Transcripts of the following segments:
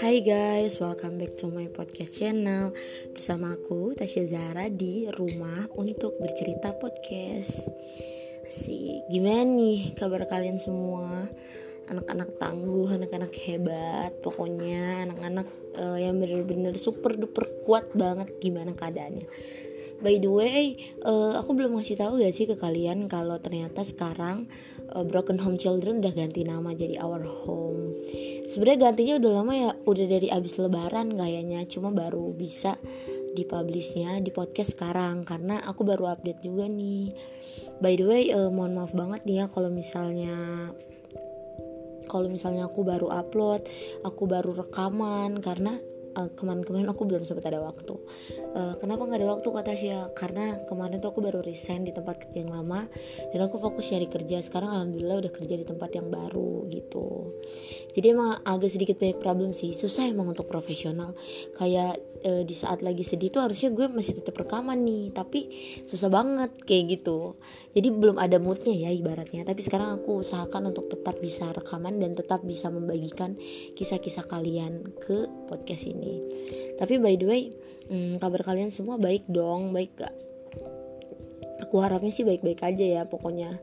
Hai guys, welcome back to my podcast channel. Bersama aku, Tasya Zara di rumah untuk bercerita podcast. Si, gimana nih kabar kalian semua? Anak-anak tangguh, anak-anak hebat. Pokoknya anak-anak uh, yang bener-bener super duper kuat banget gimana keadaannya. By the way, uh, aku belum ngasih tahu gak sih ke kalian kalau ternyata sekarang uh, Broken Home Children udah ganti nama jadi Our Home. Sebenarnya gantinya udah lama ya, udah dari abis Lebaran kayaknya, cuma baru bisa dipublishnya di podcast sekarang karena aku baru update juga nih. By the way, uh, mohon maaf banget nih ya kalau misalnya kalau misalnya aku baru upload, aku baru rekaman karena uh, kemarin-kemarin aku belum sempat ada waktu. Uh, kenapa nggak ada waktu kata Tasya? Karena kemarin tuh aku baru resign di tempat kerja yang lama dan aku fokus nyari kerja. Sekarang alhamdulillah udah kerja di tempat yang baru gitu. Jadi emang agak sedikit banyak problem sih. Susah emang untuk profesional. Kayak uh, di saat lagi sedih tuh harusnya gue masih tetap rekaman nih, tapi susah banget kayak gitu. Jadi belum ada moodnya ya ibaratnya. Tapi sekarang aku usahakan untuk tetap bisa rekaman dan tetap bisa membagikan kisah-kisah kalian ke podcast ini tapi by the way hmm, kabar kalian semua baik dong baik gak aku harapnya sih baik-baik aja ya pokoknya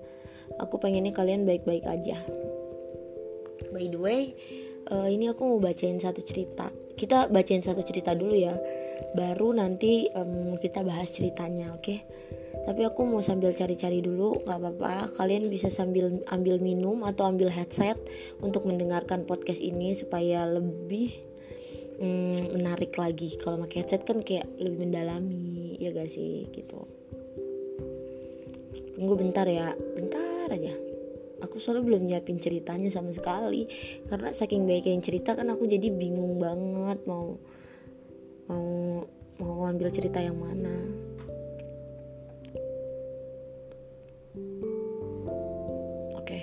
aku pengennya kalian baik-baik aja by the way uh, ini aku mau bacain satu cerita. Kita bacain satu cerita dulu ya. Baru nanti um, kita bahas ceritanya oke? Okay? tapi aku mau sambil cari-cari dulu nggak apa-apa. Kalian bisa sambil ambil minum atau ambil headset untuk mendengarkan podcast ini supaya lebih hmm, menarik lagi. Kalau pakai headset kan kayak lebih mendalami ya gak sih? Gitu. Tunggu bentar ya. Bentar aja aku soalnya belum nyiapin ceritanya sama sekali karena saking banyak yang cerita kan aku jadi bingung banget mau mau mau ambil cerita yang mana oke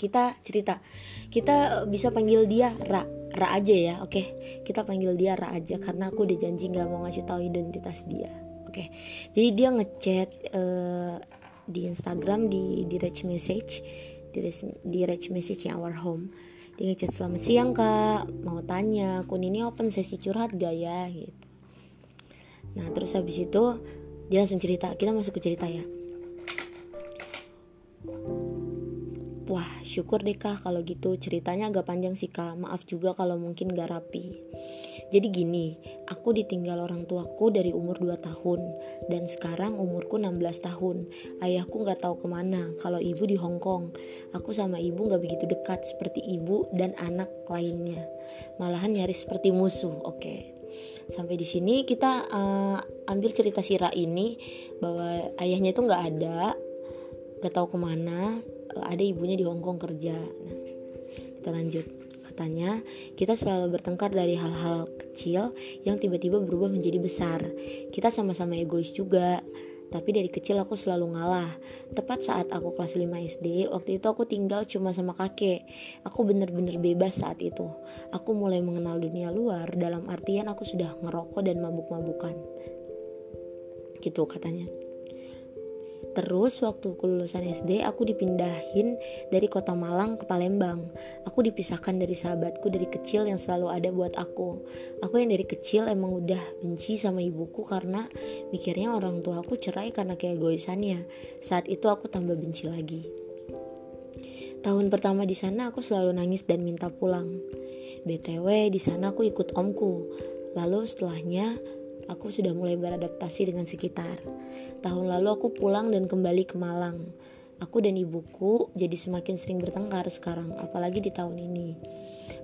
kita cerita kita eh, bisa panggil dia Ra Ra aja ya oke okay? kita panggil dia Ra aja karena aku udah janji nggak mau ngasih tahu identitas dia oke okay? jadi dia ngechat uh, di Instagram di direct message. Di direct message yang our home. Dia ngechat selamat siang kak. Mau tanya akun ini open sesi curhat gak ya? Gitu. Nah terus habis itu dia langsung cerita. Kita masuk ke cerita ya. Wah syukur deh kak kalau gitu. Ceritanya agak panjang sih kak. Maaf juga kalau mungkin gak rapi Jadi gini Aku ditinggal orang tuaku dari umur 2 tahun Dan sekarang umurku 16 tahun. Ayahku gak tahu ke mana Kalau ibu di Hong Kong. Aku sama ibu gak begitu dekat Seperti ibu dan anak lainnya. Malahan nyaris seperti musuh Oke. Sampai di sini kita uh, ambil cerita Sira ini bahwa ayahnya itu nggak ada gak tahu ke mana ada ibunya di Hongkong kerja. Nah, kita lanjut katanya kita selalu bertengkar dari hal-hal kecil yang tiba-tiba berubah menjadi besar kita sama-sama egois juga tapi dari kecil aku selalu ngalah. Tepat saat aku kelas 5 SD, waktu itu aku tinggal cuma sama kakek. Aku bener-bener bebas saat itu. Aku mulai mengenal dunia luar, dalam artian aku sudah ngerokok dan mabuk-mabukan. Gitu katanya. Terus waktu kelulusan SD aku dipindahin dari kota Malang ke Palembang. Aku dipisahkan dari sahabatku dari kecil yang selalu ada buat aku. Aku yang dari kecil emang udah benci sama ibuku karena mikirnya orang tua aku cerai karena keegoisannya. Saat itu aku tambah benci lagi. Tahun pertama di sana aku selalu nangis dan minta pulang. BTW di sana aku ikut omku. Lalu setelahnya aku sudah mulai beradaptasi dengan sekitar. Tahun lalu aku pulang dan kembali ke Malang. Aku dan ibuku jadi semakin sering bertengkar sekarang, apalagi di tahun ini.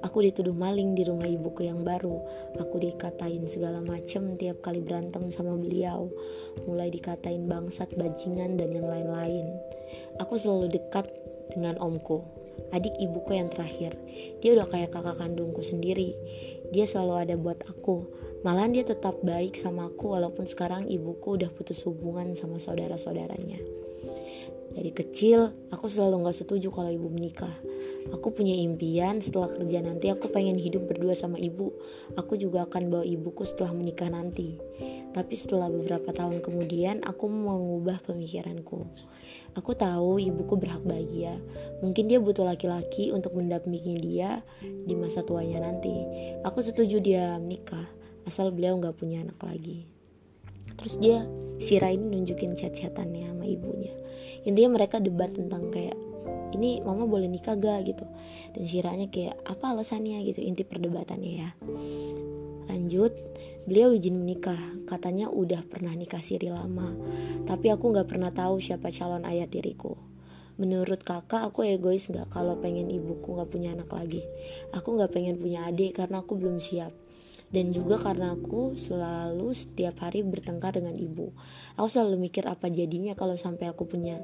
Aku dituduh maling di rumah ibuku yang baru. Aku dikatain segala macam tiap kali berantem sama beliau. Mulai dikatain bangsat, bajingan, dan yang lain-lain. Aku selalu dekat dengan omku, adik ibuku yang terakhir. Dia udah kayak kakak kandungku sendiri. Dia selalu ada buat aku. Malahan dia tetap baik sama aku walaupun sekarang ibuku udah putus hubungan sama saudara-saudaranya. dari kecil aku selalu nggak setuju kalau ibu menikah Aku punya impian setelah kerja nanti aku pengen hidup berdua sama ibu. Aku juga akan bawa ibuku setelah menikah nanti. Tapi setelah beberapa tahun kemudian aku mengubah pemikiranku. Aku tahu ibuku berhak bahagia. Mungkin dia butuh laki-laki untuk mendampingi dia di masa tuanya nanti. Aku setuju dia menikah asal beliau nggak punya anak lagi. Terus dia si ini nunjukin chat-chatannya sama ibunya. Intinya mereka debat tentang kayak ini mama boleh nikah gak gitu dan siranya kayak apa alasannya gitu inti perdebatannya ya lanjut beliau izin menikah. Katanya udah pernah nikah siri lama. Tapi aku nggak pernah tahu siapa calon ayah tiriku. Menurut kakak aku egois gak kalau pengen ibuku gak punya anak lagi? Aku gak pengen punya adik karena aku belum siap dan juga karena aku selalu setiap hari bertengkar dengan ibu. Aku selalu mikir apa jadinya kalau sampai aku punya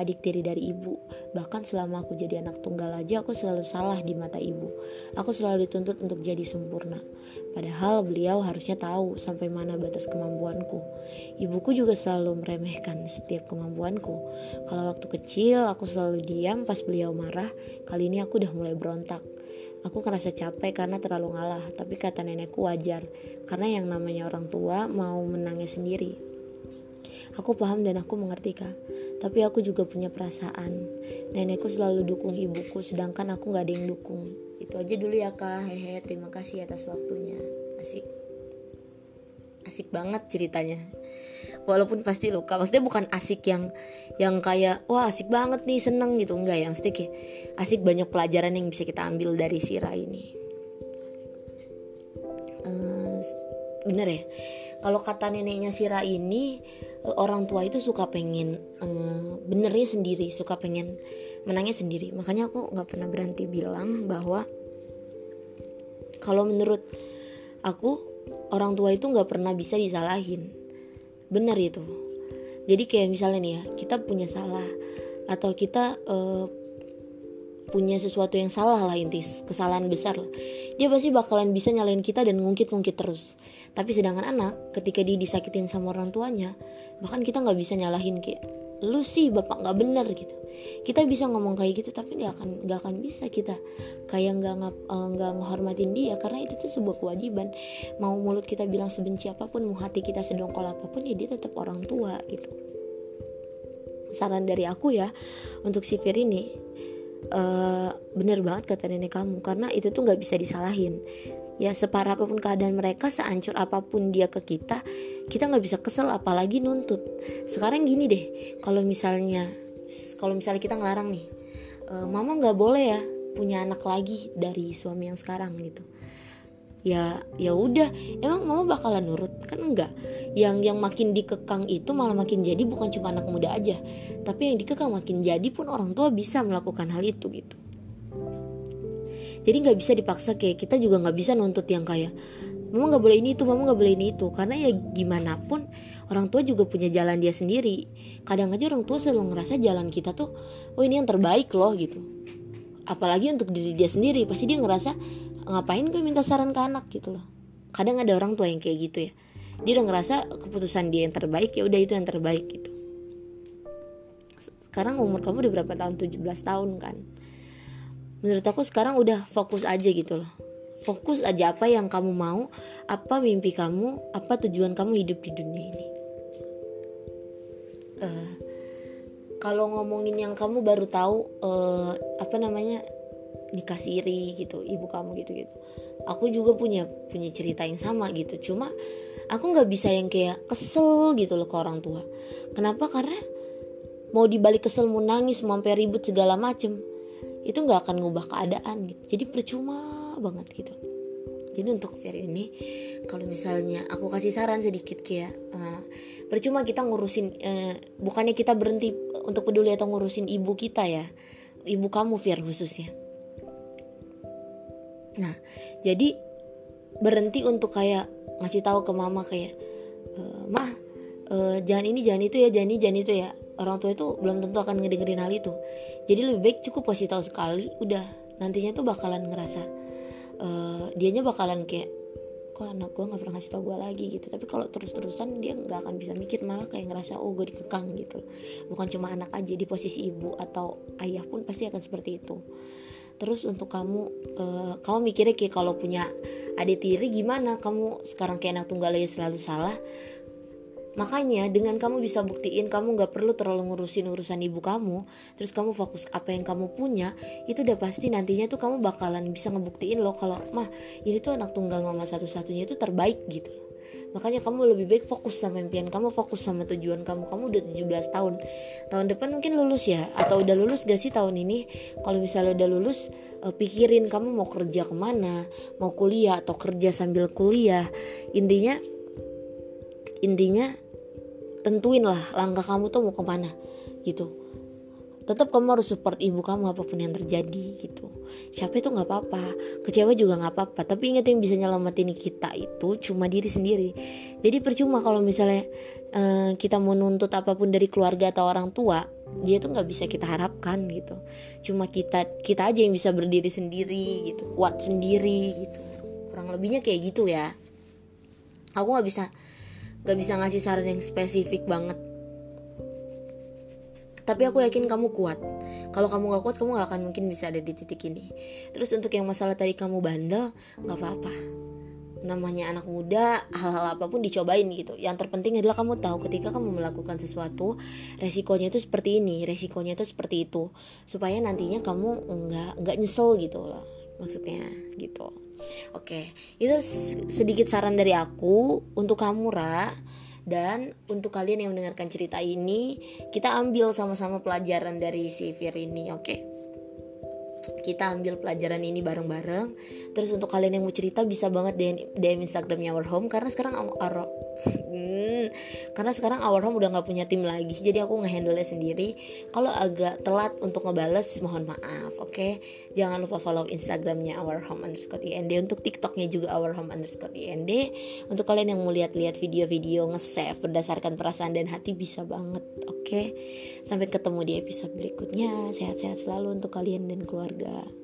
adik tiri dari ibu. Bahkan selama aku jadi anak tunggal aja aku selalu salah di mata ibu. Aku selalu dituntut untuk jadi sempurna. Padahal beliau harusnya tahu sampai mana batas kemampuanku. Ibuku juga selalu meremehkan setiap kemampuanku. Kalau waktu kecil aku selalu diam pas beliau marah, kali ini aku udah mulai berontak. Aku ngerasa capek karena terlalu ngalah, tapi kata nenekku wajar, karena yang namanya orang tua mau menangnya sendiri. Aku paham dan aku mengerti kak, tapi aku juga punya perasaan. Nenekku selalu dukung ibuku, sedangkan aku gak ada yang dukung. Itu aja dulu ya kak, hehe, terima kasih atas waktunya. Asik. Asik banget ceritanya walaupun pasti luka maksudnya bukan asik yang yang kayak wah asik banget nih seneng gitu. Enggak ya maksudnya kayak asik banyak pelajaran yang bisa kita ambil dari sirah ini. Uh, bener ya kalau kata neneknya Sira ini eh, orang tua itu suka pengen uh, benernya sendiri suka pengen menangnya sendiri. Makanya aku nggak pernah berhenti bilang bahwa kalau menurut aku orang tua itu nggak pernah bisa disalahin benar itu. Jadi kayak misalnya nih ya kita punya salah atau kita uh, punya sesuatu yang salah lah intis kesalahan besar lah. Dia pasti bakalan bisa nyalain kita dan ngungkit-ngungkit terus. Tapi sedangkan anak ketika dia disakitin sama orang tuanya bahkan kita nggak bisa nyalahin kayak lu sih bapak nggak bener gitu. Kita bisa ngomong kayak gitu tapi nggak akan nggak akan bisa kita kayak nggak eh, nggak uh, menghormatin dia. Karena itu tuh sebuah kewajiban. Mau mulut kita bilang sebenci apa pun mau hati kita sedongkol apa pun ya dia tetap orang tua gitu. Saran dari aku ya untuk si Fir ini uh, bener banget kata nenek kamu. Karena itu tuh nggak bisa disalahin. Ya separah apa pun keadaan mereka seancur apa pun dia ke kita kita nggak bisa kesel apalagi nuntut sekarang gini deh kalau misalnya kalau misalnya kita ngelarang nih e, mama nggak boleh ya punya anak lagi dari suami yang sekarang gitu. Ya ya udah emang mama bakalan nurut? Kan enggak. Yang yang makin dikekang itu malah makin jadi bukan cuma anak muda aja. Tapi yang dikekang makin jadi pun orang tua bisa melakukan hal itu gitu. Jadi nggak bisa dipaksa kayak kita juga nggak bisa nuntut yang kayak mama nggak boleh ini itu mama nggak boleh ini itu. Karena ya gimana pun orang tua juga punya jalan dia sendiri. Kadang aja orang tua selalu ngerasa jalan kita tuh oh ini yang terbaik loh gitu. Apalagi untuk diri dia sendiri pasti dia ngerasa ngapain gue minta saran ke anak? gitu loh. Kadang ada orang tua yang kayak gitu ya. Dia udah ngerasa keputusan dia yang terbaik ya udah itu yang terbaik gitu. Sekarang umur kamu udah berapa tahun? 17 tahun kan. Menurut aku sekarang udah fokus aja gitu loh fokus aja apa yang kamu mau apa mimpi kamu apa tujuan kamu hidup di dunia ini. Uh, kalau ngomongin yang kamu baru tahu uh, apa namanya nikah siri gitu ibu kamu gitu gitu. Aku juga punya punya cerita yang sama gitu. Cuma aku nggak bisa yang kayak kesel gitu loh ke orang tua. Kenapa? Karena mau dibalik kesel mau nangis mau sampai ribut segala macem itu nggak akan ngubah keadaan gitu. Jadi percuma banget gitu. Jadi untuk seri ini kalau misalnya aku kasih saran sedikit kayak uh, percuma kita ngurusin uh, bukannya kita berhenti untuk peduli atau ngurusin ibu kita ya ibu kamu Fir khususnya. Nah jadi berhenti untuk kayak ngasih tahu ke mama kayak e, mah uh, jangan ini jangan itu ya jangan ini jangan itu ya. Orang tua itu belum tentu akan ngedengerin hal itu. Jadi lebih baik cukup kasih tahu sekali udah nantinya tuh bakalan ngerasa uh, dianya bakalan kayak kok anak gue nggak pernah ngasih tau gue lagi gitu. Tapi kalau terus-terusan dia nggak akan bisa mikir malah kayak ngerasa oh gue dikekang gitu. Bukan cuma anak aja di posisi ibu atau ayah pun pasti akan seperti itu. Terus untuk kamu uh, kamu mikirnya kayak kalau punya adik tiri gimana? Kamu sekarang kayak anak tunggal aja selalu salah Makanya dengan kamu bisa buktiin kamu gak perlu terlalu ngurusin urusan ibu kamu Terus kamu fokus apa yang kamu punya Itu udah pasti nantinya tuh kamu bakalan bisa ngebuktiin loh Kalau mah ini tuh anak tunggal mama satu-satunya itu terbaik gitu loh. Makanya kamu lebih baik fokus sama impian kamu Fokus sama tujuan kamu. Kamu udah 17 tahun. Tahun depan mungkin lulus ya? Atau udah lulus gak sih tahun ini? Kalau misalnya udah lulus uh, Pikirin kamu mau kerja ke mana Mau kuliah atau kerja sambil kuliah. Intinya intinya tentuin lah langkah kamu tuh mau ke mana gitu. Tetap kamu harus support ibu kamu apa pun yang terjadi gitu. Siapa itu nggak apa-apa kecewa juga nggak apa-apa. Tapi ingat yang bisa nyelamatin kita itu cuma diri sendiri. Jadi percuma kalau misalnya uh, kita mau nuntut apa pun dari keluarga atau orang tua dia tuh nggak bisa kita harapkan gitu. Cuma kita kita aja yang bisa berdiri sendiri gitu. Kuat sendiri gitu. Kurang lebihnya kayak gitu ya. Aku nggak bisa gak bisa ngasih saran yang spesifik banget. Tapi aku yakin kamu kuat. Kalau kamu gak kuat kamu gak akan mungkin bisa ada di titik ini. Terus untuk yang masalah tadi kamu bandel gak apa-apa. Namanya anak muda hal-hal apa pun dicobain gitu. Yang terpenting adalah kamu tahu ketika kamu melakukan sesuatu resikonya itu seperti ini resikonya itu seperti itu. Supaya nantinya kamu nggak nggak nyesel gitu loh. Maksudnya gitu Oke, itu sedikit saran dari aku untuk kamu Ra dan untuk kalian yang mendengarkan cerita ini kita ambil sama-sama pelajaran dari si Fir ini, oke? kita ambil pelajaran ini bareng-bareng. Terus untuk kalian yang mau cerita bisa banget DM, DM Instagramnya Our Home karena sekarang Our karena sekarang Our Home udah nggak punya tim lagi, jadi aku ngehandle sendiri. Kalau agak telat untuk ngebales, mohon maaf, oke? Okay? Jangan lupa follow Instagramnya Our Home underscore IND untuk TikToknya juga Our Home underscore IND. Untuk kalian yang mau lihat-lihat video-video nge-save berdasarkan perasaan dan hati bisa banget, oke? Okay? Sampai ketemu di episode berikutnya. Sehat-sehat selalu untuk kalian dan keluarga.